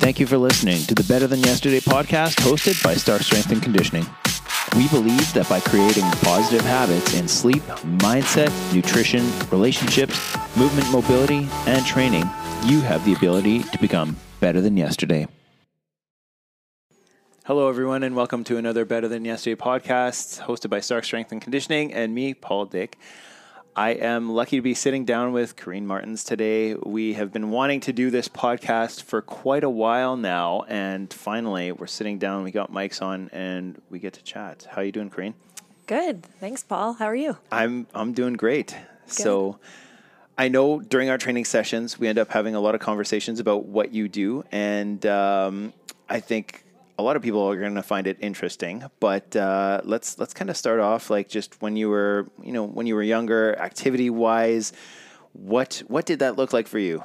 Thank you for listening to the Better Than Yesterday podcast hosted by Star Strength and Conditioning. We believe that by creating positive habits in sleep, mindset, nutrition, relationships, movement, mobility, and training, you have the ability to become better than yesterday. Hello, everyone, and welcome to another Better Than Yesterday podcast hosted by Star Strength and Conditioning and me, Paul Dick. I am lucky to be sitting down with Corrine Martins today. We have been wanting to do this podcast for quite a while now, and finally, we're sitting down. We got mics on, and we get to chat. How are you doing, Corrine? Good, thanks, Paul. How are you? I'm I'm doing great. So, I know during our training sessions, we end up having a lot of conversations about what you do, and um, I think a lot of people are going to find it interesting. But uh, let's let's kind of start off like just when you were you know when you were younger, activity wise. What what did that look like for you?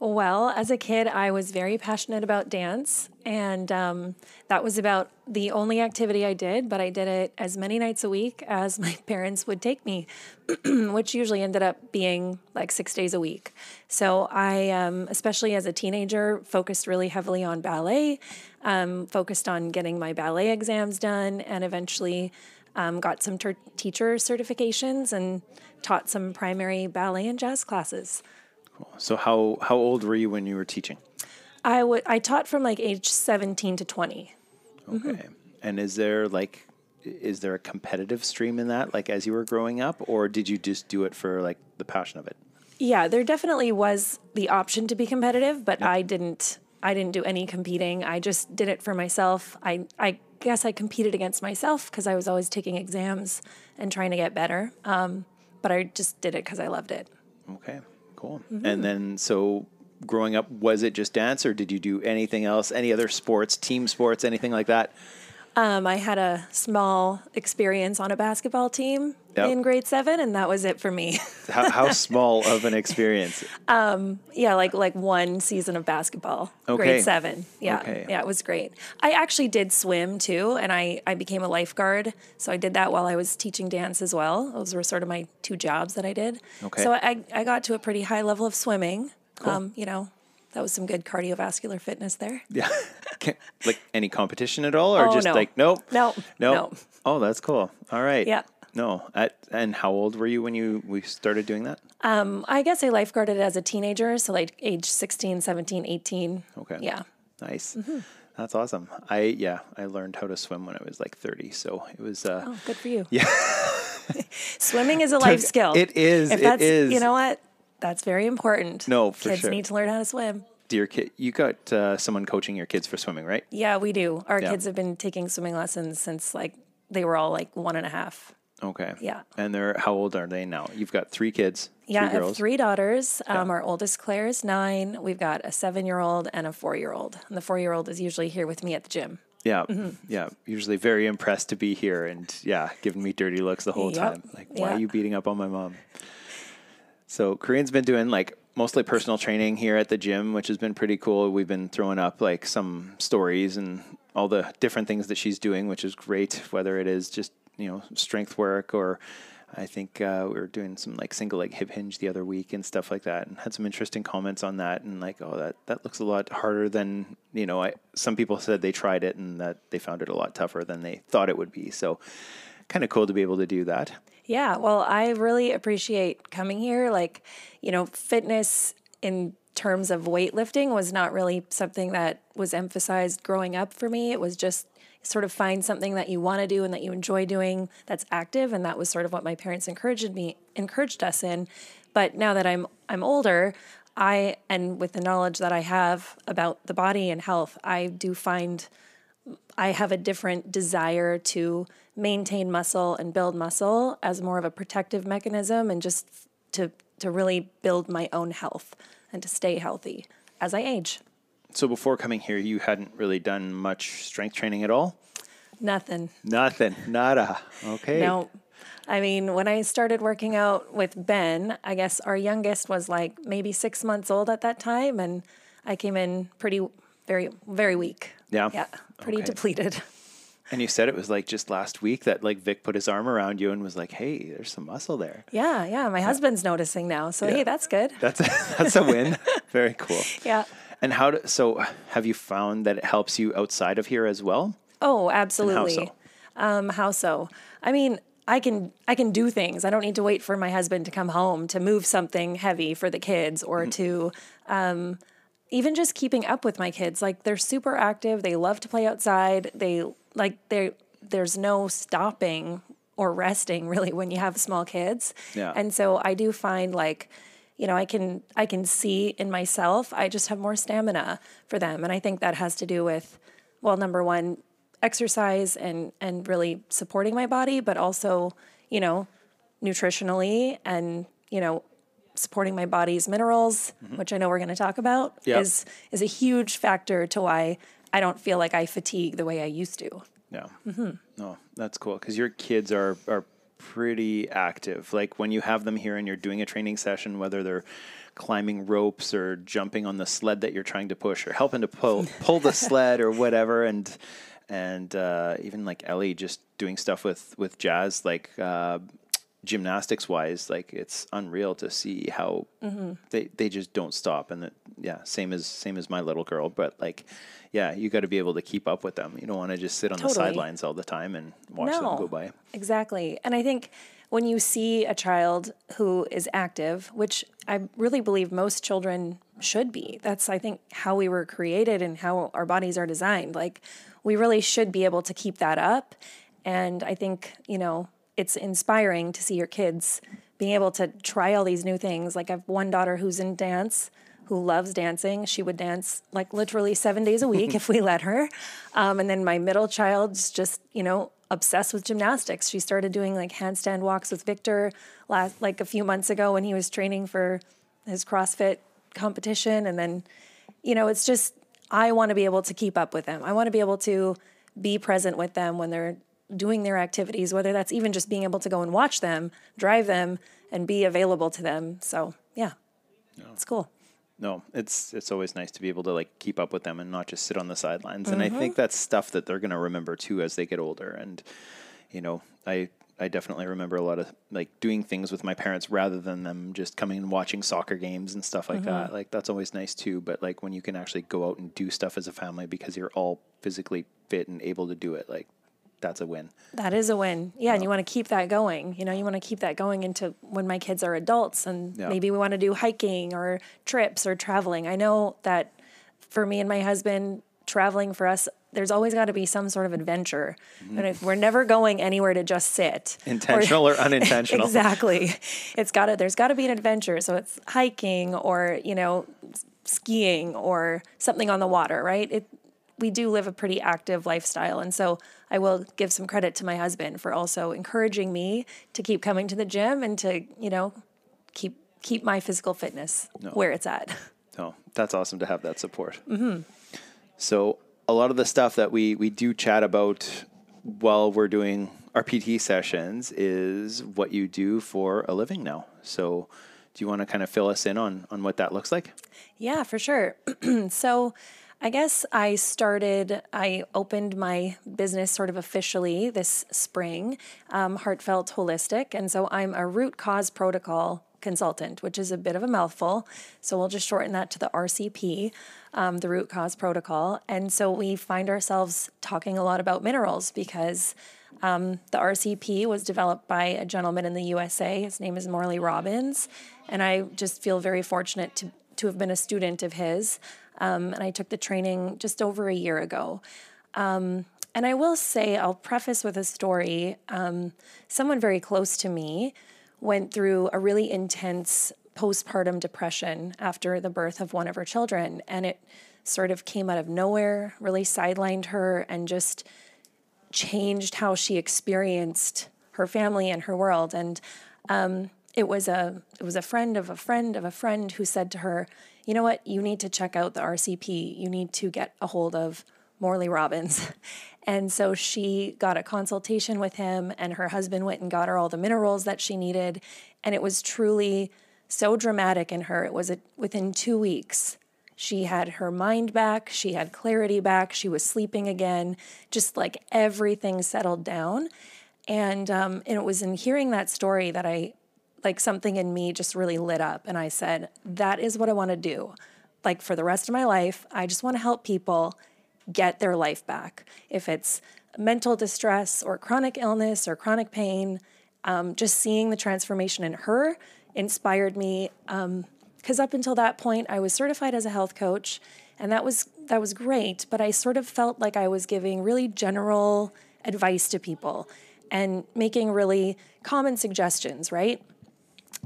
Well, as a kid, I was very passionate about dance, and um, that was about the only activity I did. But I did it as many nights a week as my parents would take me, which usually ended up being like six days a week. So I, um, especially as a teenager, focused really heavily on ballet, um, focused on getting my ballet exams done, and eventually um, got some ter- teacher certifications and taught some primary ballet and jazz classes. So how how old were you when you were teaching? I would I taught from like age 17 to 20. Okay. And is there like is there a competitive stream in that like as you were growing up or did you just do it for like the passion of it? Yeah, there definitely was the option to be competitive, but I didn't I didn't do any competing. I just did it for myself. I I guess I competed against myself because I was always taking exams and trying to get better. Um, but I just did it because I loved it. Okay. Cool. Mm-hmm. And then so growing up was it just dance or did you do anything else? Any other sports, team sports, anything like that? Um, I had a small experience on a basketball team Yep. in grade seven, and that was it for me. How, how small of an experience? yeah, like like one season of basketball, Okay. grade seven. Yeah, Okay. yeah, it was great. I actually did swim too, and I I became a lifeguard, so I did that while I was teaching dance as well. Those were sort of my two jobs that I did. Okay. So I I got to a pretty high level of swimming. Um, you know, that was some good cardiovascular fitness there. Yeah. Like any competition at all or Oh, just no. like nope? No, Nope. no. Oh, that's cool. All right. Yeah. No. At, and how old were you when you we started doing that? Um, I guess I lifeguarded as a teenager, so like age 16, 17, 18. Okay. Yeah. Nice. Mm-hmm. That's awesome. I yeah, I learned how to swim when I was like 30, so it was uh Oh, good for you. yeah. Swimming is a life skill. It is, If it that's, is. You know what? That's very important. No, for Kids sure. need to learn how to swim. Dear kid, you got uh, someone coaching your kids for swimming, right? Yeah, we do. Our Yeah. kids have been taking swimming lessons since like they were all like one and a half. Okay. Yeah. And they're how old are they now? You've got three kids. Yeah, three I have three daughters. Um, Our oldest Claire is nine. We've got a seven year old and a four year old. And the four year old is usually here with me at the gym. Yeah, Mm-hmm. yeah. Usually very impressed to be here, and yeah, giving me dirty looks the whole Yep. time. Like, why Yeah. are you beating up on my mom? So Corrine's been doing like mostly personal training here at the gym, which has been pretty cool. We've been throwing up like some stories and all the different things that she's doing, which is great. Whether it is just you know strength work or I think uh, we were doing some like single leg hip hinge the other week and stuff like that, and had some interesting comments on that. And like, oh, that that looks a lot harder than you know. I some people said they tried it and that they found it a lot tougher than they thought it would be. So, kind of cool to be able to do that. Yeah, well, I really appreciate coming here. Like, you know, fitness in terms of weightlifting was not really something that was emphasized growing up for me. It was just sort of find something that you want to do and that you enjoy doing that's active and that was sort of what my parents encouraged me encouraged us in. But now that I'm I'm older, I and with the knowledge that I have about the body and health, I do find I have a different desire to maintain muscle and build muscle as more of a protective mechanism and just to to really build my own health and to stay healthy as I age. So before coming here, you hadn't really done much strength training at all. Nothing. Nothing. Nada. Okay. No. I mean, when I started working out with Ben, I guess our youngest was like maybe six months old at that time, and I came in pretty, very, very weak. Yeah. Yeah, pretty Okay. depleted. And you said it was like just last week that like Vic put his arm around you and was like, "Hey, there's some muscle there." Yeah, yeah. My husband's noticing now, so Yeah. hey, that's good. That's a, that's a win. Very cool. Yeah. And how do, so have you found that it helps you outside of here as well? Oh, absolutely. How so? Um, how so? I mean, I can I can do things. I don't need to wait for my husband to come home to move something heavy for the kids or to um, even just keeping up with my kids. Like they're super active. They love to play outside. They like they there's no stopping or resting really when you have small kids. Yeah. And so I do find like you know, I can I can see in myself I just have more stamina for them and I think that has to do with well number 1 exercise and and really supporting my body, but also, you know, nutritionally and, you know, supporting my body's minerals, which I know we're going to talk about, Yep. is is a huge factor to why I don't feel like I fatigue the way I used to. Yeah. Mm-hmm. No, that's cool because your kids are are pretty active. Like when you have them here and you're doing a training session, whether they're climbing ropes or jumping on the sled that you're trying to push or helping to pull pull the sled or whatever, and and uh, even like Ellie just doing stuff with with Jazz, like. Uh, gymnastics wise like it's unreal to see how Mm-hmm. they they just don't stop and that yeah same as same as my little girl but like yeah you got to be able to keep up with them you don't want to just sit on the sidelines all the time and watch them go by Exactly. And I think when you see a child who is active, which I really believe most children should be, that's, I think, how we were created and how our bodies are designed. Like, we really should be able to keep that up. And I think, you know, it's inspiring to see your kids being able to try all these new things. Like, I have one daughter who's in dance who loves dancing. She would dance like literally seven days a week if we let her. Um, and then my middle child's just, you know, obsessed with gymnastics. She started doing like handstand walks with Victor last like a few months ago when he was training for his CrossFit competition. And then, you know, it's just I want to be able to keep up with them. I want to be able to be present with them when they're doing their activities, whether that's even just being able to go and watch them, drive them, and be available to them. So yeah, it's cool. no it's it's always nice to be able to like keep up with them and not just sit on the sidelines and i Mm-hmm. think that's stuff that they're going to remember too as they get older and you know i i definitely remember a lot of like doing things with my parents rather than them just coming and watching soccer games and stuff like Mm-hmm. that like that's always nice too but like when you can actually go out and do stuff as a family because you're all physically fit and able to do it like that's a win That is a win. Yeah, and you want to keep that going. You know, you want to keep that going into when my kids are adults and Yeah. maybe we want to do hiking or trips or traveling. I know that for me and my husband, traveling for us, there's always got to be some sort of adventure. Mm-hmm. And if we're never going anywhere to just sit. intentional or unintentional exactly. It's got to there's got to be an adventure. So it's hiking or, you know, skiing or something on the water, right? It we do live a pretty active lifestyle and so I will give some credit to my husband for also encouraging me to keep coming to the gym and to, you know, keep keep my physical fitness where it's at. No, that's awesome to have that support. Mm-hmm. So a lot of the stuff that we we do chat about while we're doing our PT sessions is what you do for a living now. So do you want to kind of fill us in on on what that looks like? Yeah, for sure. so I guess I started, I opened my business sort of officially this spring, um, Heartfelt Holistic. And so I'm a root cause protocol consultant, which is a bit of a mouthful. So we'll just shorten that to the RCP, um, the root cause protocol. And so we find ourselves talking a lot about minerals because um, the RCP was developed by a gentleman in the USA. His name is Morley Robbins. And I just feel very fortunate to, to have been a student of his. Um, and I took the training just over a year ago. Um, and I will say, I'll preface with a story. Um, someone very close to me went through a really intense postpartum depression after the birth of one of her children. And it sort of came out of nowhere, really sidelined her, and just changed how she experienced her family and her world. And um, it was a it was a friend of a friend of a friend who said to her, "You know what? You need to check out the RCP. You need to get a hold of Morley Robbins." And so she got a consultation with him, and her husband went and got her all the minerals that she needed. And it was truly so dramatic in her. It was a, within two weeks she had her mind back, she had clarity back, she was sleeping again, just like everything settled down. And um, and it was in hearing that story that I like something in me just really lit up and I said, that is what I want to do. like for the rest of my life, I just want to help people get their life back. If it's mental distress or chronic illness or chronic pain, um, just seeing the transformation in her inspired me. Because um, up until that point, I was certified as a health coach, and that was that was great. But I sort of felt like I was giving really general advice to people and making really common suggestions, right?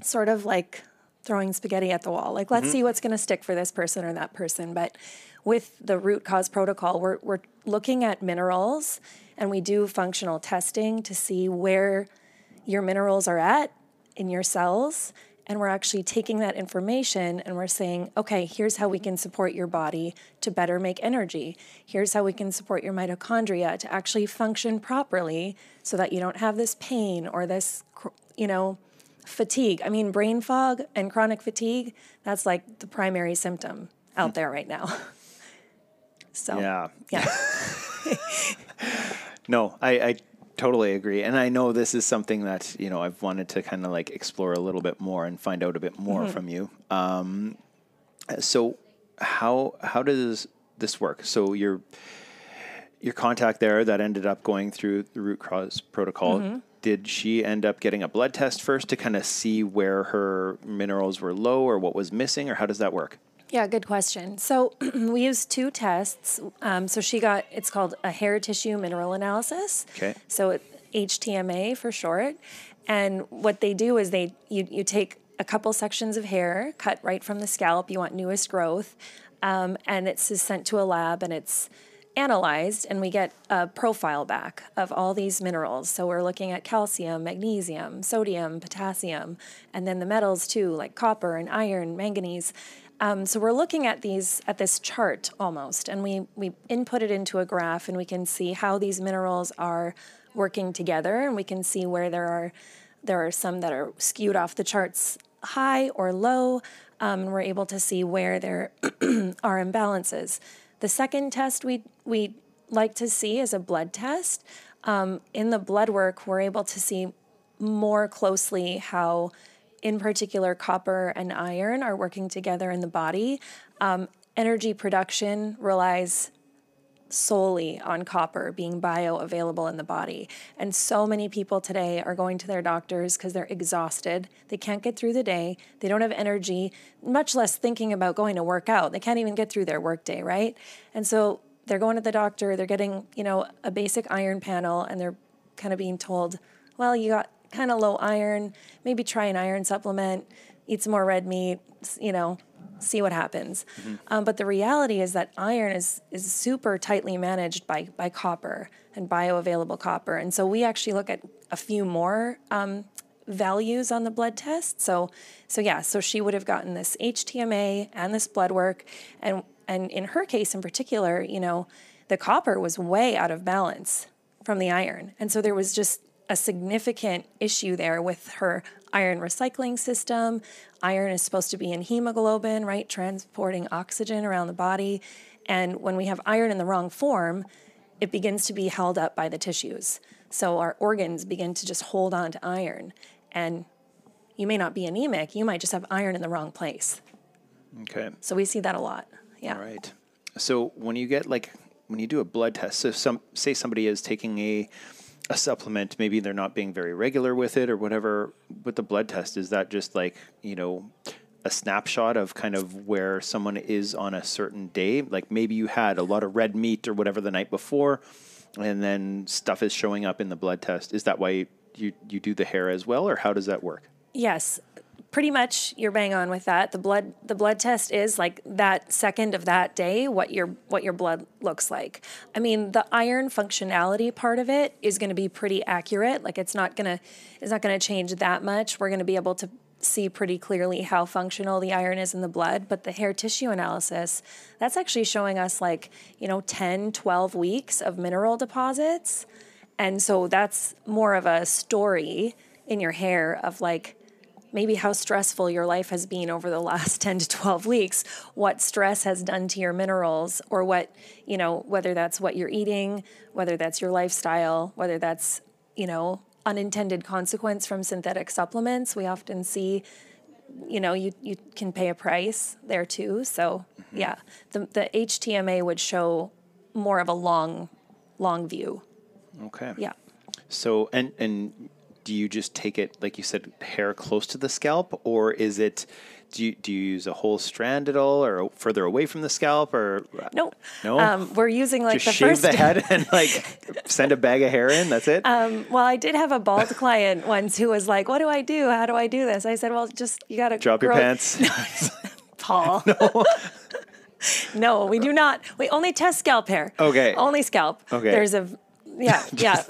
Sort of like throwing spaghetti at the wall. Like, let's mm-hmm. see what's going to stick for this person or that person. But with the root cause protocol, we're, we're looking at minerals and we do functional testing to see where your minerals are at in your cells. And we're actually taking that information and we're saying, okay, here's how we can support your body to better make energy. Here's how we can support your mitochondria to actually function properly so that you don't have this pain or this, you know, fatigue. I mean, brain fog and chronic fatigue, that's like the primary symptom out there right now. So, yeah. Yeah. no, I, I totally agree. And I know this is something that, you know, I've wanted to kind of like explore a little bit more and find out a bit more mm-hmm. from you. Um, so how, how does this work? So your, your contact there that ended up going through the root cause protocol, mm-hmm. Did she end up getting a blood test first to kind of see where her minerals were low or what was missing or how does that work? Yeah, good question. So we used two tests. Um, so she got it's called a hair tissue mineral analysis. Okay. So it, HTMA for short. And what they do is they you you take a couple sections of hair cut right from the scalp. You want newest growth, um, and it's sent to a lab and it's analyzed and we get a profile back of all these minerals. So we're looking at calcium, magnesium, sodium, potassium, and then the metals too, like copper and iron, manganese. Um, so we're looking at these at this chart almost, and we we input it into a graph, and we can see how these minerals are working together, and we can see where there are there are some that are skewed off the charts high or low. Um, we're able to see where there are imbalances. The second test we we like to see is a blood test. Um, in the blood work, we're able to see more closely how in particular, copper and iron are working together in the body. Um, energy production relies solely on copper being bioavailable in the body. And so many people today are going to their doctors because they're exhausted. They can't get through the day. They don't have energy, much less thinking about going to work out. They can't even get through their workday, right? And so they're going to the doctor, they're getting, you know, a basic iron panel and they're kind of being told, well, you got kind of low iron, maybe try an iron supplement, eat some more red meat, you know, see what happens. Mm-hmm. Um, but the reality is that iron is is super tightly managed by by copper and bioavailable copper, and so we actually look at a few more. Um, values on the blood test so so yeah so she would have gotten this htma and this blood work and and in her case in particular you know the copper was way out of balance from the iron and so there was just a significant issue there with her iron recycling system. Iron is supposed to be in hemoglobin, right, transporting oxygen around the body. And when we have iron in the wrong form, it begins to be held up by the tissues. So our organs begin to just hold on to iron. And you may not be anemic, you might just have iron in the wrong place. Okay. So we see that a lot. Yeah. All right. So when you get like when you do a blood test, so some say somebody is taking a a supplement, maybe they're not being very regular with it or whatever. With the blood test, is that just like, you know, a snapshot of kind of where someone is on a certain day? Like maybe you had a lot of red meat or whatever the night before, and then stuff is showing up in the blood test. Is that why you, you do the hair as well, or how does that work? Yes pretty much you're bang on with that. The blood the blood test is like that second of that day what your what your blood looks like. I mean, the iron functionality part of it is going to be pretty accurate. Like it's not going to it's not going to change that much. We're going to be able to see pretty clearly how functional the iron is in the blood, but the hair tissue analysis, that's actually showing us like, you know, 10, 12 weeks of mineral deposits. And so that's more of a story in your hair of like maybe how stressful your life has been over the last 10 to 12 weeks, what stress has done to your minerals, or what, you know, whether that's what you're eating, whether that's your lifestyle, whether that's, you know, unintended consequence from synthetic supplements. We often see you know, you, you can pay a price there too. So mm-hmm. yeah, the, the HTMA would show more of a long, long view. Okay. Yeah. So and and do you just take it like you said hair close to the scalp or is it do you, do you use a whole strand at all or further away from the scalp or No, No? Um, we're using like just the shave first. the head and like send a bag of hair in that's it Um, well, I did have a bald client once who was like, "What do I do? How do I do this?" I said, "Well, just you got to drop your pants Paul." No. no, we do not. We only test scalp hair. Okay. Only scalp. Okay. There's a yeah yeah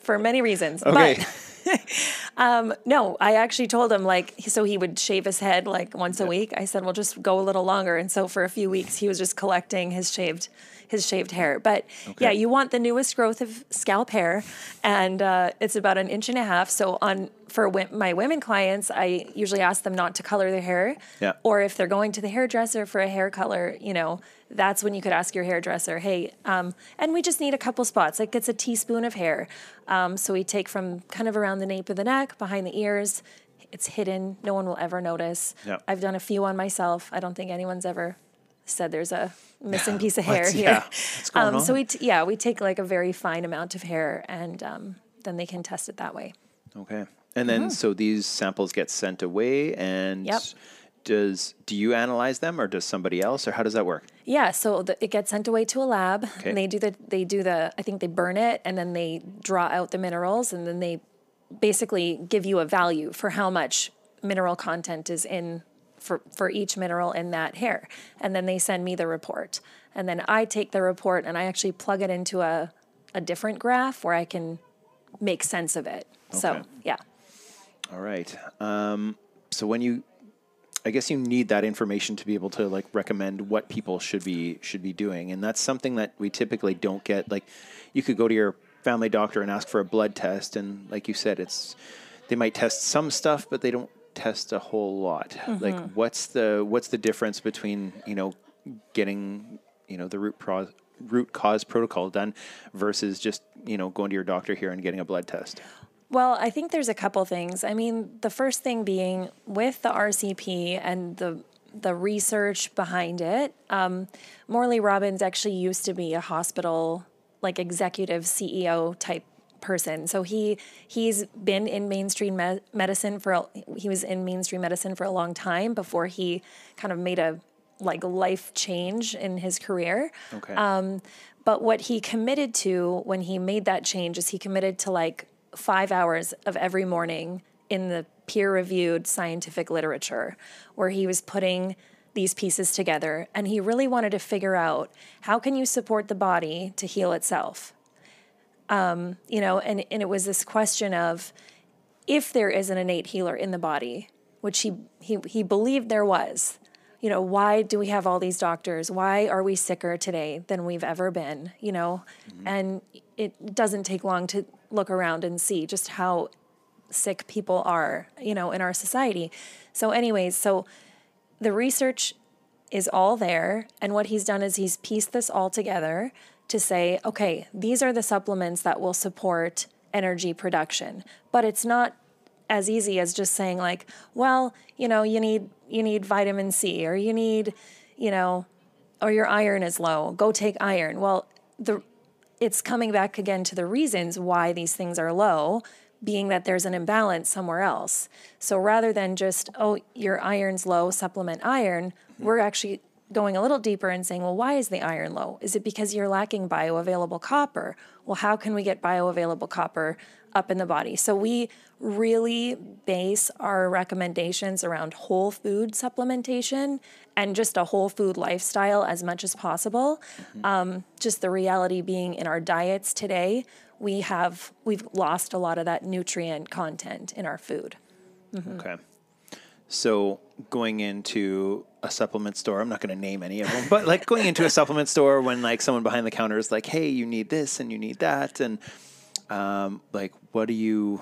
for many reasons. okay But um, no, I actually told him like so he would shave his head like once a week. I said, "Well, just go a little longer." And so for a few weeks, he was just collecting his shaved his shaved hair. But yeah, you want the newest growth of scalp hair, and uh, it's about an inch and a half. So on for my women clients, I usually ask them not to color their hair. Yeah. Or if they're going to the hairdresser for a hair color, you know, that's when you could ask your hairdresser, hey, um, and we just need a couple spots. Like it's a teaspoon of hair. Um, so we take from kind of around the nape of the neck, behind the ears. It's hidden. No one will ever notice. Yeah. I've done a few on myself. I don't think anyone's ever said there's a missing piece of hair What's- here. yeah, what's going um, So we, t- yeah, we take like a very fine amount of hair and um, then they can test it that way. okay and then so these samples get sent away and Yep. does do you analyze them or does somebody else or how does that work Yeah, so the, it gets sent away to a lab, Okay. and they do the they do the I think they burn it, and then they draw out the minerals, and then they basically give you a value for how much mineral content is in for for each mineral in that hair, and then they send me the report, and then I take the report and I actually plug it into a a different graph where I can make sense of it. So yeah. All right. Um, so when you, I guess you need that information to be able to like recommend what people should be should be doing, and that's something that we typically don't get. Like, you could go to your family doctor and ask for a blood test, and like you said, it's they might test some stuff, but they don't test a whole lot. Like, what's the what's the difference between you know getting you know the root pro- root cause protocol done versus just you know going to your doctor here and getting a blood test? Well, I think there's a couple things. I mean, the first thing being with the RCP and the the research behind it. Um, Morley Robbins actually used to be a hospital like executive CEO type person. So he he's been in mainstream me- medicine for a, he was in mainstream medicine for a long time before he kind of made a like life change in his career. Okay. Um, but what he committed to when he made that change is he committed to like five hours of every morning in the peer reviewed scientific literature where he was putting these pieces together and he really wanted to figure out how can you support the body to heal itself um, you know and, and it was this question of if there is an innate healer in the body which he, he he believed there was you know why do we have all these doctors? Why are we sicker today than we've ever been you know? And it doesn't take long to look around and see just how sick people are you know in our society. So anyways so the research is all there and what he's done is he's pieced this all together to say okay these are the supplements that will support energy production. But it's not as easy as just saying like well you know you need you need vitamin c or you need you know or your iron is low. Go take iron. Well the it's coming back again to the reasons why these things are low being that there's an imbalance somewhere else. So rather than just oh your iron's low supplement iron we're actually going a little deeper and saying well why is the iron low? Is it because you're lacking bioavailable copper? Well how can we get bioavailable copper up in the body? So we really base our recommendations around whole food supplementation and just a whole food lifestyle as much as possible. Um, just the reality being in our diets today we have we've lost a lot of that nutrient content in our food. Okay. So going into a supplement store, I'm not going to name any of them, but like going into a supplement store when like someone behind the counter is like, "Hey, you need this and you need that," and um, like, what do you,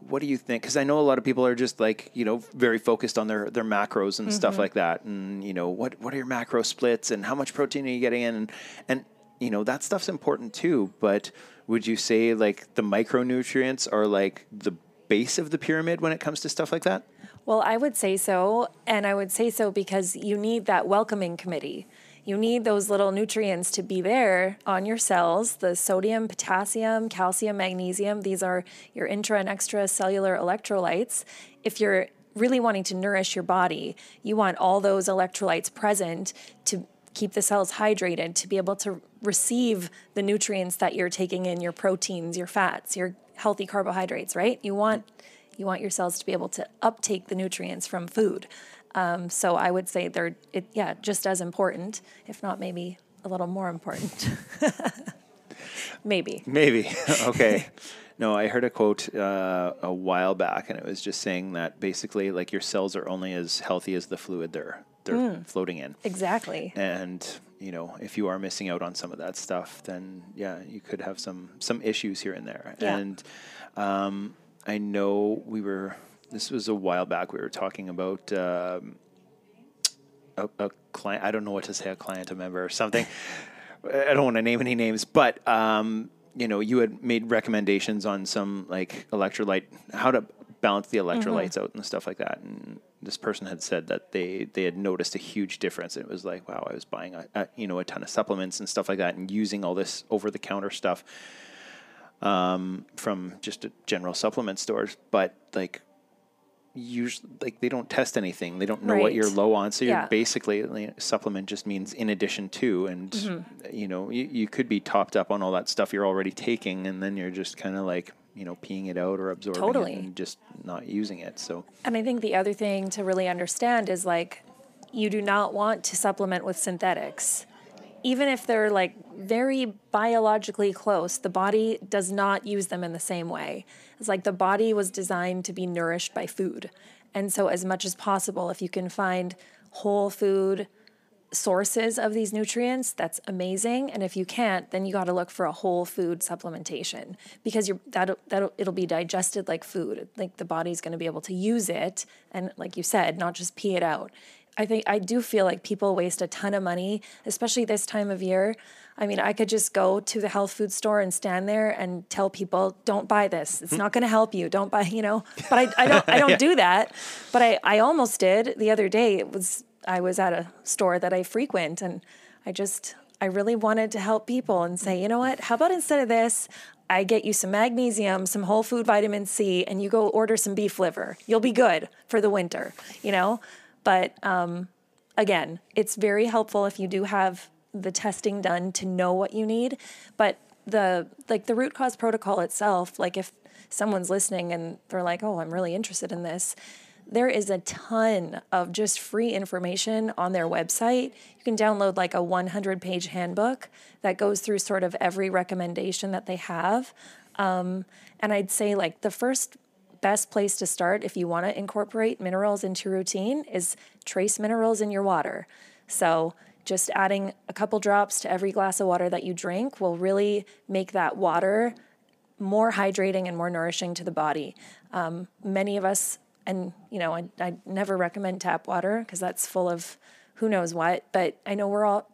what do you think? Because I know a lot of people are just like you know very focused on their their macros and stuff like that, and you know what what are your macro splits and how much protein are you getting in, and and you know that stuff's important too. But would you say like the micronutrients are like the base of the pyramid when it comes to stuff like that? Well, I would say so. And I would say so because you need that welcoming committee. You need those little nutrients to be there on your cells the sodium, potassium, calcium, magnesium. These are your intra and extracellular electrolytes. If you're really wanting to nourish your body, you want all those electrolytes present to keep the cells hydrated, to be able to receive the nutrients that you're taking in your proteins, your fats, your healthy carbohydrates, right? You want you want your cells to be able to uptake the nutrients from food. Um, so I would say they're, it, yeah, just as important, if not maybe a little more important. maybe. Maybe. okay. No, I heard a quote uh, a while back, and it was just saying that basically, like your cells are only as healthy as the fluid they're they're mm, floating in. Exactly. And you know, if you are missing out on some of that stuff, then yeah, you could have some some issues here and there. Yeah. And um, I know we were. This was a while back. We were talking about um, a, a, client. I don't know what to say. A client, a member, or something. I don't want to name any names, but um, you know, you had made recommendations on some like electrolyte, how to balance the electrolytes mm-hmm. out and stuff like that. And this person had said that they they had noticed a huge difference. It was like, wow, I was buying a, a you know a ton of supplements and stuff like that, and using all this over the counter stuff um, from just a general supplement stores, but like usually like they don't test anything. They don't know right. what you're low on. So you're yeah. basically like, supplement just means in addition to, and mm-hmm. you know you, you could be topped up on all that stuff you're already taking, and then you're just kind of like you know peeing it out or absorbing totally. it and just not using it. So and I think the other thing to really understand is like you do not want to supplement with synthetics even if they're like very biologically close, the body does not use them in the same way. It's like the body was designed to be nourished by food. And so, as much as possible, if you can find whole food sources of these nutrients, that's amazing. And if you can't, then you got to look for a whole food supplementation because you're that that it'll be digested like food. Like the body's going to be able to use it, and like you said, not just pee it out. I think I do feel like people waste a ton of money, especially this time of year. I mean, I could just go to the health food store and stand there and tell people, "Don't buy this. It's hmm. not going to help you. Don't buy." You know, but I, I don't I don't yeah. do that. But I I almost did the other day. It was I was at a store that I frequent, and I just I really wanted to help people and say, you know what? How about instead of this, I get you some magnesium, some whole food vitamin C, and you go order some beef liver. You'll be good for the winter. You know. But um, again, it's very helpful if you do have the testing done to know what you need. But the like the root cause protocol itself, like if someone's listening and they're like, "Oh, I'm really interested in this," there is a ton of just free information on their website. You can download like a 100 page handbook that goes through sort of every recommendation that they have. Um, and I'd say like the first best place to start if you want to incorporate minerals into routine is trace minerals in your water. So, just adding a couple drops to every glass of water that you drink will really make that water more hydrating and more nourishing to the body. Um, many of us, and you know, I, I never recommend tap water because that's full of who knows what, but I know we're all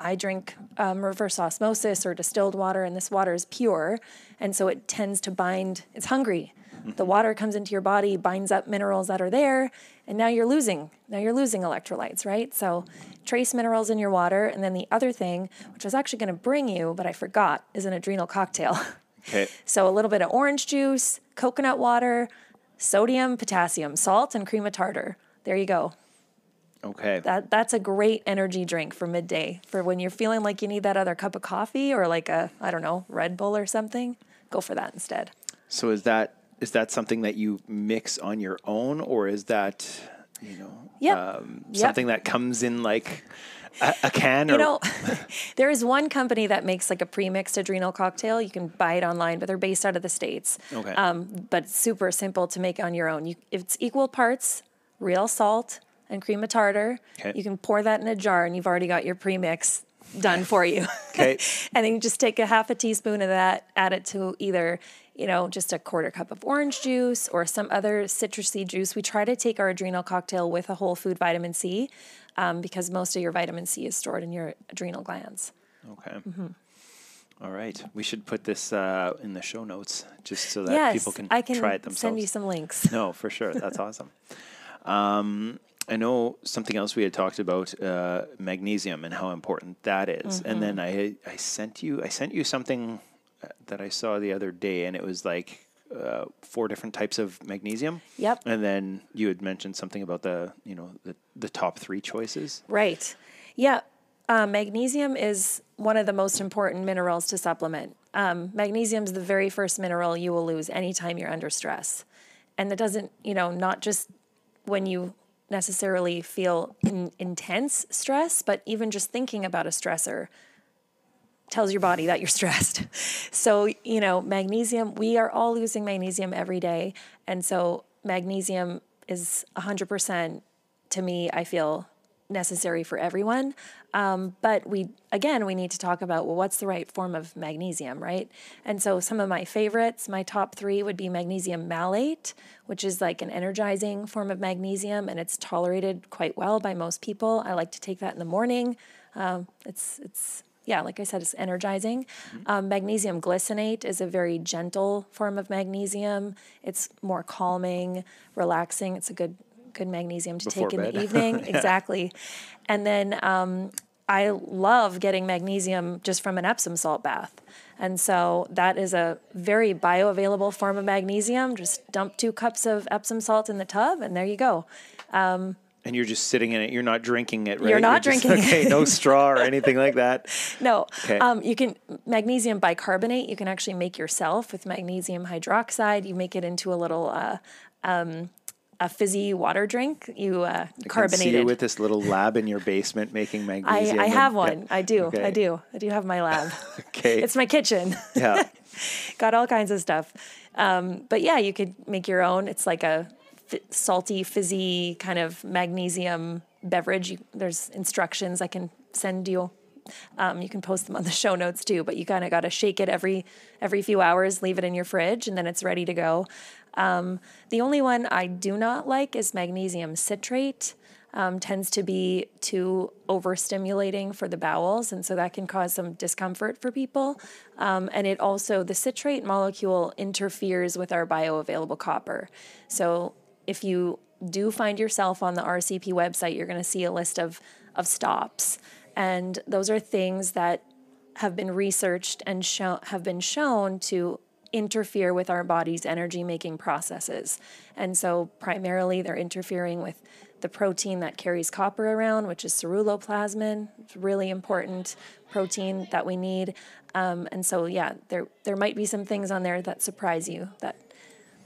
I drink um, reverse osmosis or distilled water, and this water is pure, and so it tends to bind. It's hungry, the water comes into your body, binds up minerals that are there, and now you're losing. Now you're losing electrolytes, right? So trace minerals in your water. And then the other thing, which I was actually going to bring you, but I forgot, is an adrenal cocktail. Okay. so a little bit of orange juice, coconut water, sodium, potassium, salt, and cream of tartar. There you go. Okay. That that's a great energy drink for midday. For when you're feeling like you need that other cup of coffee or like a I don't know, Red Bull or something, go for that instead. So is that is that something that you mix on your own, or is that you know yep. Um, something yep. that comes in like a, a can? Or? You know, there is one company that makes like a pre-mixed adrenal cocktail. You can buy it online, but they're based out of the states. Okay. Um, but super simple to make on your own. You, it's equal parts real salt and cream of tartar. Okay. You can pour that in a jar, and you've already got your pre-mix done for you. Okay. and then you just take a half a teaspoon of that, add it to either you know, just a quarter cup of orange juice or some other citrusy juice. We try to take our adrenal cocktail with a whole food vitamin C um, because most of your vitamin C is stored in your adrenal glands. Okay. Mm-hmm. All right. We should put this uh, in the show notes just so that yes, people can, I can try it themselves. Send you some links. No, for sure. That's awesome. Um, I know something else we had talked about uh, magnesium and how important that is. And then I I sent you I sent you something that I saw the other day, and it was like uh, four different types of magnesium. Yep. And then you had mentioned something about the you know the the top three choices. Right. Yeah. Uh, magnesium is one of the most important minerals to supplement. Um, magnesium is the very first mineral you will lose anytime you're under stress. And that doesn't, you know, not just when you necessarily feel in, intense stress, but even just thinking about a stressor tells your body that you're stressed. So, you know, magnesium, we are all losing magnesium every day. And so, magnesium is 100% to me, I feel necessary for everyone. Um, but we, again, we need to talk about well, what's the right form of magnesium, right? And so, some of my favorites, my top three would be magnesium malate, which is like an energizing form of magnesium, and it's tolerated quite well by most people. I like to take that in the morning. Um, it's, it's, yeah, like I said, it's energizing. Um, magnesium glycinate is a very gentle form of magnesium. It's more calming, relaxing. It's a good good magnesium to Before take in bed. the evening. Exactly. And then um, I love getting magnesium just from an Epsom salt bath. And so that is a very bioavailable form of magnesium. Just dump two cups of Epsom salt in the tub, and there you go. And you're just sitting in it. You're not drinking it, right? You're not just- drinking it. Okay, no straw or anything like that. No, Okay. um, you can magnesium bicarbonate. You can actually make yourself with magnesium hydroxide. You make it into a little uh, um, a fizzy water drink. You uh, I can see you it. with this little lab in your basement making I, magnesium. I and- have yeah. one. I do. Okay. I do. I do have my lab. Okay. it's my kitchen. yeah. Got all kinds of stuff. Um, but yeah, you could make your own. It's like a fi- salty, fizzy kind of magnesium beverage. You, there's instructions I can send you. Um, you can post them on the show notes too. But you kind of got to shake it every every few hours, leave it in your fridge, and then it's ready to go. Um, the only one I do not like is magnesium citrate. Um, tends to be too overstimulating for the bowels, and so that can cause some discomfort for people. Um, and it also, the citrate molecule interferes with our bioavailable copper. So if you do find yourself on the RCP website, you're going to see a list of, of stops. And those are things that have been researched and show, have been shown to interfere with our body's energy making processes. And so, primarily, they're interfering with the protein that carries copper around, which is ceruloplasmin. It's really important protein that we need. Um, and so, yeah, there there might be some things on there that surprise you that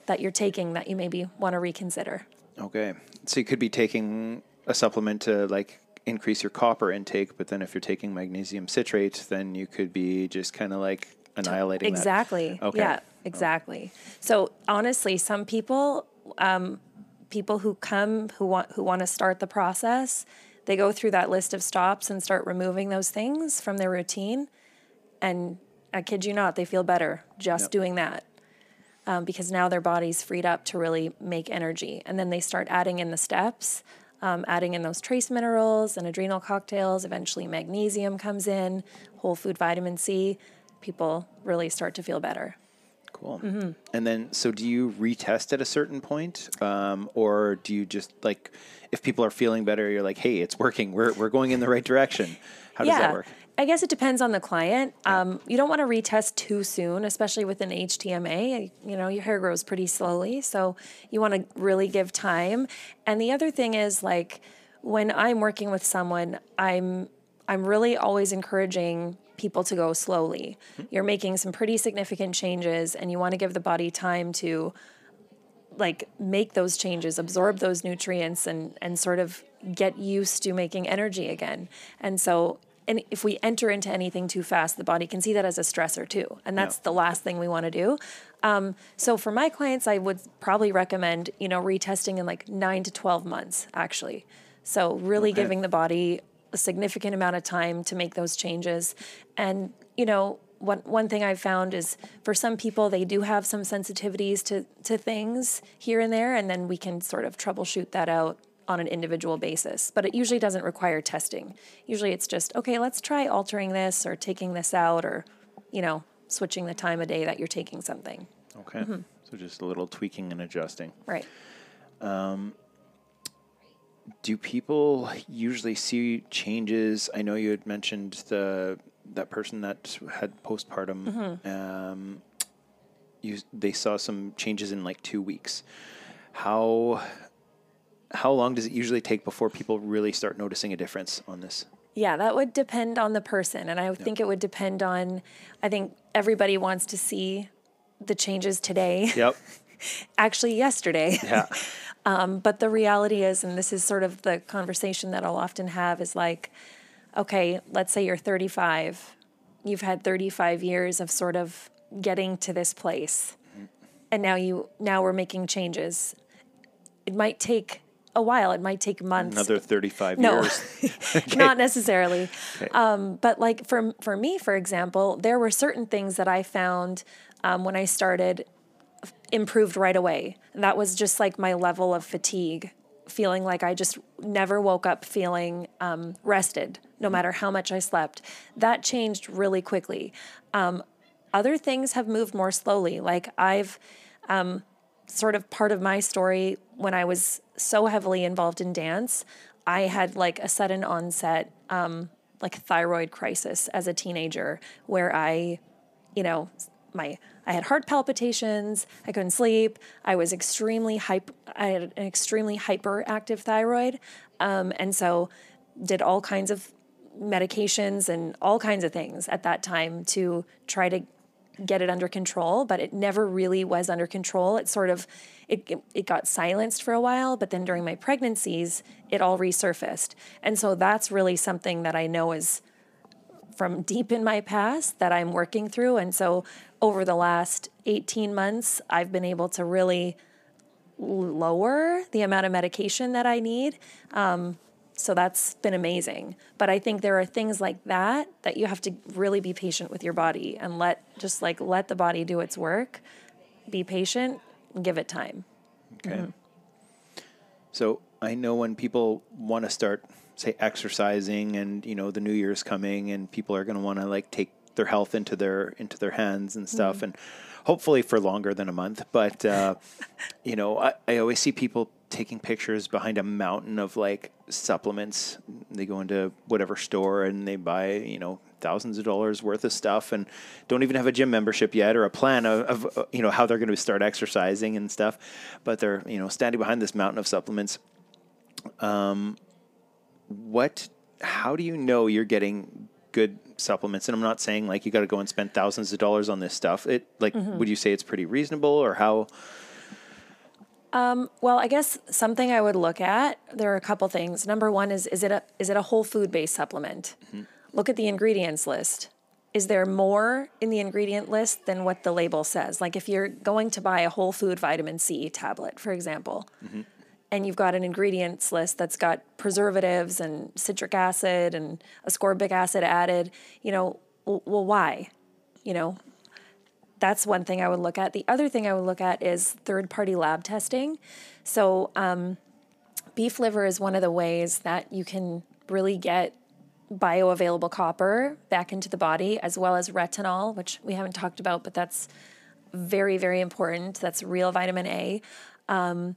that you're taking that you maybe want to reconsider. Okay. So you could be taking a supplement to like increase your copper intake, but then if you're taking magnesium citrate, then you could be just kind of like annihilating that. Exactly. Okay. Yeah, exactly. So honestly, some people, um, people who come who want who want to start the process, they go through that list of stops and start removing those things from their routine, and I kid you not, they feel better just Yep. doing that. Um, because now their body's freed up to really make energy. And then they start adding in the steps, um, adding in those trace minerals and adrenal cocktails. Eventually, magnesium comes in, whole food vitamin C. People really start to feel better. Cool. Mm-hmm. And then, so do you retest at a certain point, um, or do you just like, if people are feeling better, you're like, hey, it's working. We're we're going in the right direction. How does that work? I guess it depends on the client. Um, you don't want to retest too soon, especially with an HTMA. You know, your hair grows pretty slowly, so you want to really give time. And the other thing is like when I'm working with someone, I'm I'm really always encouraging people to go slowly. You're making some pretty significant changes and you want to give the body time to like make those changes, absorb those nutrients and and sort of get used to making energy again. And so and if we enter into anything too fast, the body can see that as a stressor too. And that's Yeah. the last thing we want to do. Um, so for my clients, I would probably recommend, you know, retesting in like nine to 12 months, actually. So really Okay. giving the body a significant amount of time to make those changes. And, you know, one, one thing I've found is for some people, they do have some sensitivities to, to things here and there, and then we can sort of troubleshoot that out on an individual basis. But it usually doesn't require testing. Usually it's just, okay, let's try altering this or taking this out or, you know, switching the time of day that you're taking something. Okay. Mm-hmm. So just a little tweaking and adjusting. Right. do people usually see changes? I know you had mentioned the that person that had postpartum. Mm-hmm. Um, you they saw some changes in like two weeks. How how long does it usually take before people really start noticing a difference on this? Yeah, that would depend on the person. And I would think it would depend on, I think everybody wants to see the changes today, Yep. actually, yesterday. Yeah. Um, but the reality is, and this is sort of the conversation that I'll often have, is like, okay, let's say you're 35, you've had 35 years of sort of getting to this place, and now you now we're making changes. It might take a while. It might take months. Another 35 No, years. not necessarily. Okay. Um, but like for for me, for example, there were certain things that I found um, when I started improved right away. That was just like my level of fatigue, feeling like I just never woke up feeling um, rested, no matter how much I slept. That changed really quickly. Um, other things have moved more slowly. Like I've um, sort of part of my story when I was so heavily involved in dance, I had like a sudden onset, um, like thyroid crisis as a teenager, where I, you know, my I had heart palpitations. I couldn't sleep. I was extremely hyper. I had an extremely hyperactive thyroid, um, and so did all kinds of medications and all kinds of things at that time to try to get it under control, but it never really was under control. It sort of it it got silenced for a while, but then during my pregnancies, it all resurfaced. And so that's really something that I know is from deep in my past that I'm working through. And so over the last 18 months, I've been able to really lower the amount of medication that I need. Um, so that's been amazing. But I think there are things like that that you have to really be patient with your body and let just like let the body do its work. Be patient, give it time. Okay. So I know when people want to start, say, exercising, and you know the New Year's coming, and people are going to want to like take their health into their into their hands and stuff, and hopefully for longer than a month. But uh, you know, I, I always see people taking pictures behind a mountain of like supplements. They go into whatever store and they buy, you know, thousands of dollars worth of stuff and don't even have a gym membership yet or a plan of, of uh, you know how they're going to start exercising and stuff but they're you know standing behind this mountain of supplements. Um what how do you know you're getting good supplements? And i'm not saying like you got to go and spend thousands of dollars on this stuff. It like would you say it's pretty reasonable or how Um, well, I guess something I would look at. There are a couple things. Number one is is it a is it a whole food based supplement? Mm-hmm. Look at the ingredients list. Is there more in the ingredient list than what the label says? Like if you're going to buy a whole food vitamin C tablet, for example, mm-hmm. and you've got an ingredients list that's got preservatives and citric acid and ascorbic acid added, you know, w- well, why? You know, that's one thing I would look at. The other thing I would look at is third party lab testing. So, um, beef liver is one of the ways that you can really get bioavailable copper back into the body, as well as retinol, which we haven't talked about, but that's very, very important. That's real vitamin A. Um,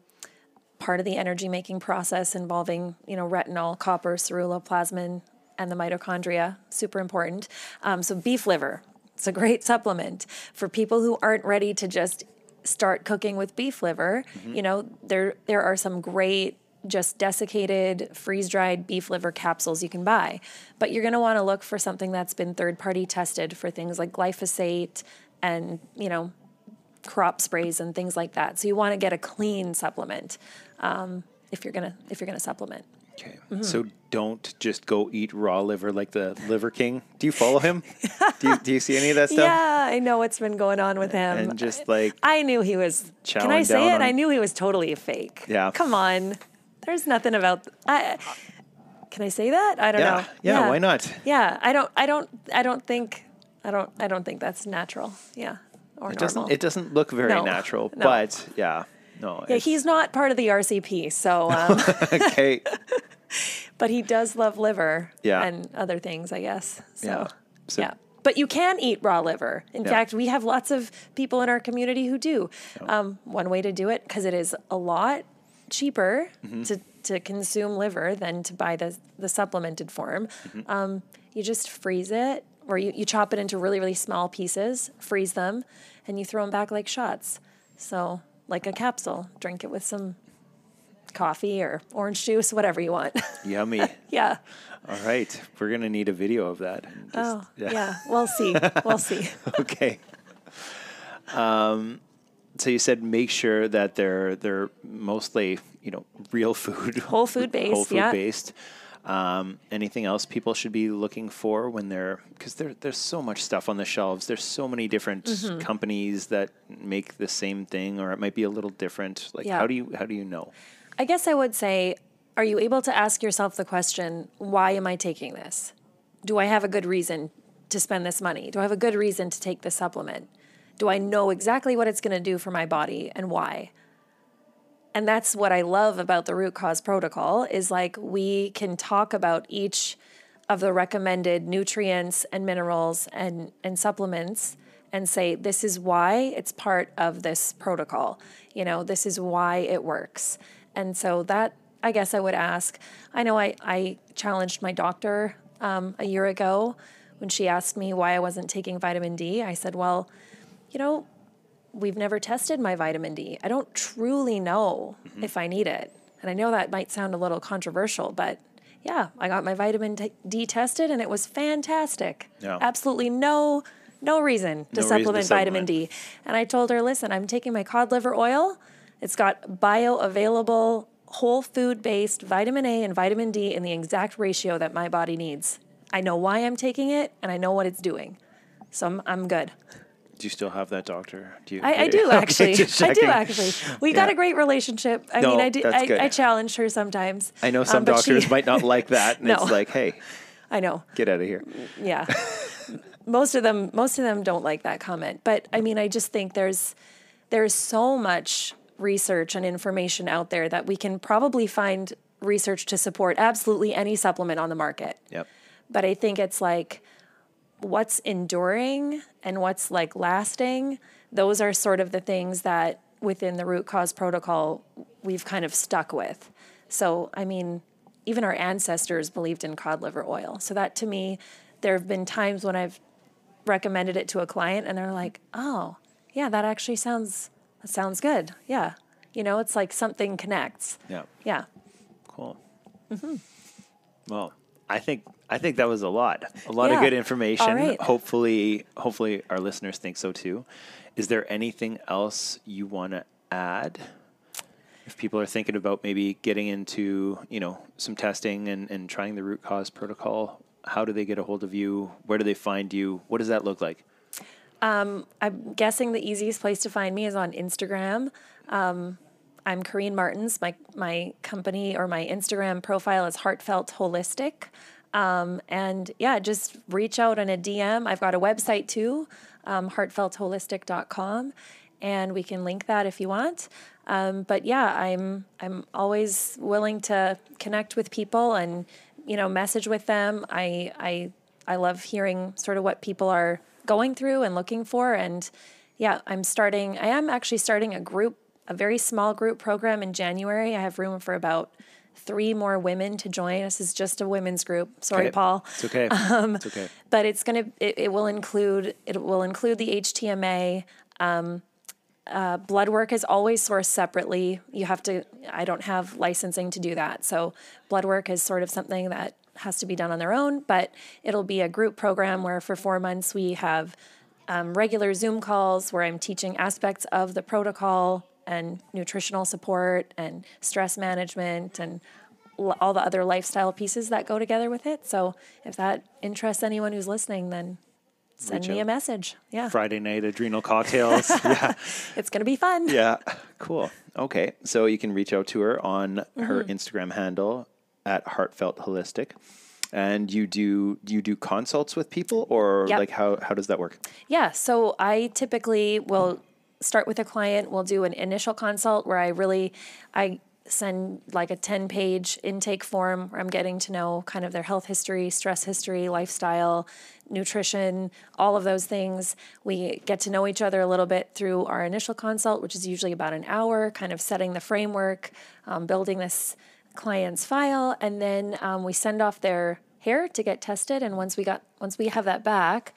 part of the energy making process involving, you know, retinol, copper, ceruloplasmin, and the mitochondria, super important. Um, so beef liver, it's a great supplement for people who aren't ready to just start cooking with beef liver. You know, there there are some great just desiccated, freeze dried beef liver capsules you can buy. But you're going to want to look for something that's been third party tested for things like glyphosate and, you know, crop sprays and things like that. So you want to get a clean supplement um, if you're gonna if you're gonna supplement. Okay Mm-hmm. so don't just go eat raw liver like the liver king do you follow him do, you, do you see any of that stuff Yeah, I know what's been going on with him. and just like I knew he was. Can I say it? on- I knew he was totally a fake. Yeah. Come on. There's nothing about. I, can I say that? I don't yeah, know. yeah why not Yeah, I don't. I don't. I don't think. I don't. I don't think that's natural. Yeah, or it normal. doesn't it doesn't look very No, natural no. but yeah no yeah, he's not part of the RCP. So, um, okay but he does love liver. Yeah. and other things, I guess. So, Yeah. So- yeah. But you can eat raw liver. In Yeah. fact, we have lots of people in our community who do. Um, one way to do it, because it is a lot cheaper Mm-hmm. to, to consume liver than to buy the the supplemented form. Um, you just freeze it, or you, you chop it into really really small pieces, freeze them, and you throw them back like shots. So like a capsule, drink it with some coffee or orange juice, whatever you want. Yummy. yeah. All right. We're going to need a video of that. just- Oh, yeah. We'll see. We'll see. okay. Um, so you said make sure that they're they're mostly you know real food, Whole food based, whole food yeah. based. Um, anything else people should be looking for when they're because there, there's so much stuff on the shelves. There's so many different Mm-hmm. companies that make the same thing, or it might be a little different. Like Yeah. how do you how do you know? I guess I would say, are you able to ask yourself the question, why am I taking this? Do I have a good reason to spend this money? Do I have a good reason to take this supplement? Do I know exactly what it's going to do for my body and why? And that's what I love about the root cause protocol is like we can talk about each of the recommended nutrients and minerals and, and supplements and say this is why it's part of this protocol. You know, this is why it works. And so that I guess I would ask. I know I, I challenged my doctor um, a year ago when she asked me why I wasn't taking vitamin D. I said, well, you know, we've never tested my vitamin D. I don't truly know mm-hmm. if I need it. And I know that might sound a little controversial, but yeah, I got my vitamin t- D tested and it was fantastic. Yeah. Absolutely no no reason to No reason to supplement vitamin supplement. D. And I told her, "Listen, I'm taking my cod liver oil. It's got bioavailable whole food based vitamin A and vitamin D in the exact ratio that my body needs. I know why I'm taking it and I know what it's doing. So I'm, I'm good. Do you still have that doctor? Do you? I, I do actually. I do actually. We got a great relationship. I No, mean, I do. I, I challenge her sometimes. I know some Um, but she- doctors might not like that, and No. it's like, hey, I know. get out of here. Yeah. most of them. Most of them don't like that comment. But I mean, I just think there's there's so much research and information out there that we can probably find research to support absolutely any supplement on the market. Yep. But I think it's like what's enduring and what's like lasting. Those are sort of the things that within the root cause protocol we've kind of stuck with. So, I mean, even our ancestors believed in cod liver oil. So, that to me, there have been times when I've recommended it to a client and they're like, oh, yeah, that actually sounds, that sounds good. Yeah. You know, it's like something connects. Yeah. Yeah. Cool. Mm-hmm. Well, I think I think that was a lot. A lot of good information. Right. Hopefully, hopefully our listeners think so too. Is there anything else you want to add? If people are thinking about maybe getting into, you know, some testing and, and trying the root cause protocol, how do they get a hold of you? Where do they find you? What does that look like? I'm guessing the easiest place to find me is on Instagram. Um, I'm Corrine Martins. My my company or my Instagram profile is Heartfelt Holistic. Um, and yeah, just reach out on a DM. I've got a website too, um, heartfeltholistic.com, and we can link that if you want. Um, but yeah, I'm I'm always willing to connect with people and you know message with them. I I I love hearing sort of what people are going through and looking for. And yeah, I'm starting. I am actually starting a group, a very small group program in January. I have room for about three more women to join. This is just a women's group. Sorry, Okay. Paul It's okay. it's okay. but it's gonna it, it will include it will include the HTMA. Um, uh, blood work is always sourced separately. You have to. I don't have licensing to do that, so blood work is sort of something that has to be done on their own. But it'll be a group program where for four months we have um, regular Zoom calls where I'm teaching aspects of the protocol and nutritional support and stress management and l- all the other lifestyle pieces that go together with it. So if that interests anyone who's listening, then send Reach me a message. Yeah, Friday night adrenal cocktails. yeah. it's gonna be fun. Yeah. Cool. Okay. So you can reach out to her on her Mm-hmm. Instagram handle at Heartfelt Holistic. And you do do you do consults with people or Yep. like how how does that work? Yeah, so I typically will start with a client, we'll do an initial consult where I really I send like a 10 page intake form where I'm getting to know kind of their health history, stress history, lifestyle, nutrition, all of those things. We get to know each other a little bit through our initial consult, which is usually about an hour, kind of setting the framework, um, building this clients file, and then um, we send off their hair to get tested. And once we got once we have that back,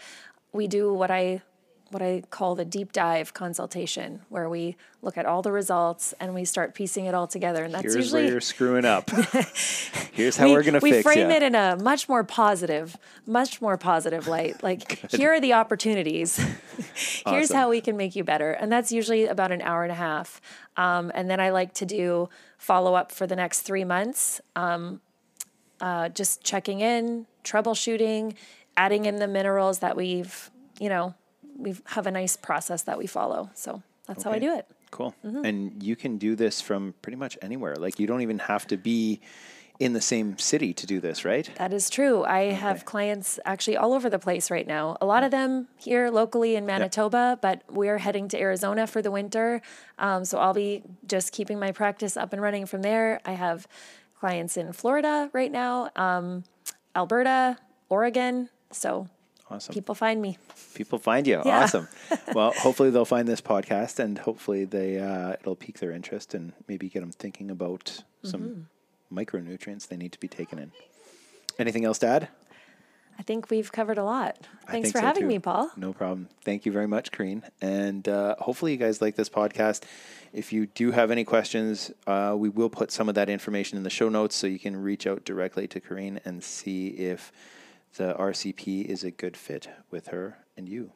we do what I what I call the deep dive consultation, where we look at all the results and we start piecing it all together. And that's Here's usually where you're screwing up. Here's how we, we, are gonna we fix frame ya. it in a much more positive, much more positive light. Like here are the opportunities. Here's Awesome. how we can make you better, and that's usually about an hour and a half. Um, and then I like to do follow up for the next three months, um, uh, just checking in, troubleshooting, adding in the minerals that we've, you know, we have a nice process that we follow. So that's how I do it. Cool. Mm-hmm. And you can do this from pretty much anywhere. Like you don't even have to be in the same city to do this, right? That is true. I have clients actually all over the place right now. A lot of them here locally in Manitoba, but we're heading to Arizona for the winter. Um, so I'll be just keeping my practice up and running from there. I have clients in Florida right now, um, Alberta, Oregon. So Awesome. people find me. People find you. Yeah. Awesome. well, hopefully they'll find this podcast and hopefully they uh, it'll pique their interest and maybe get them thinking about Mm-hmm. some micronutrients they need to be taken in. Anything else to add? I think we've covered a lot. Thanks for so, having too. me, Paul. No problem. Thank you very much, Corrine. And uh, hopefully, you guys like this podcast. If you do have any questions, uh, we will put some of that information in the show notes so you can reach out directly to Corrine and see if the RCP is a good fit with her and you.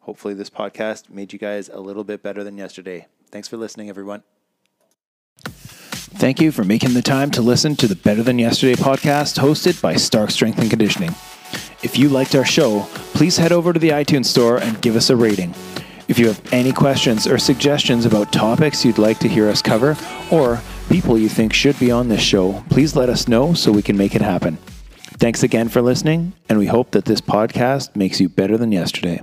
Hopefully, this podcast made you guys a little bit better than yesterday. Thanks for listening, everyone. Thank you for making the time to listen to the Better Than Yesterday podcast hosted by Stark Strength and Conditioning. If you liked our show, please head over to the iTunes store and give us a rating. If you have any questions or suggestions about topics you'd like to hear us cover or people you think should be on this show, please let us know so we can make it happen. Thanks again for listening, and we hope that this podcast makes you better than yesterday.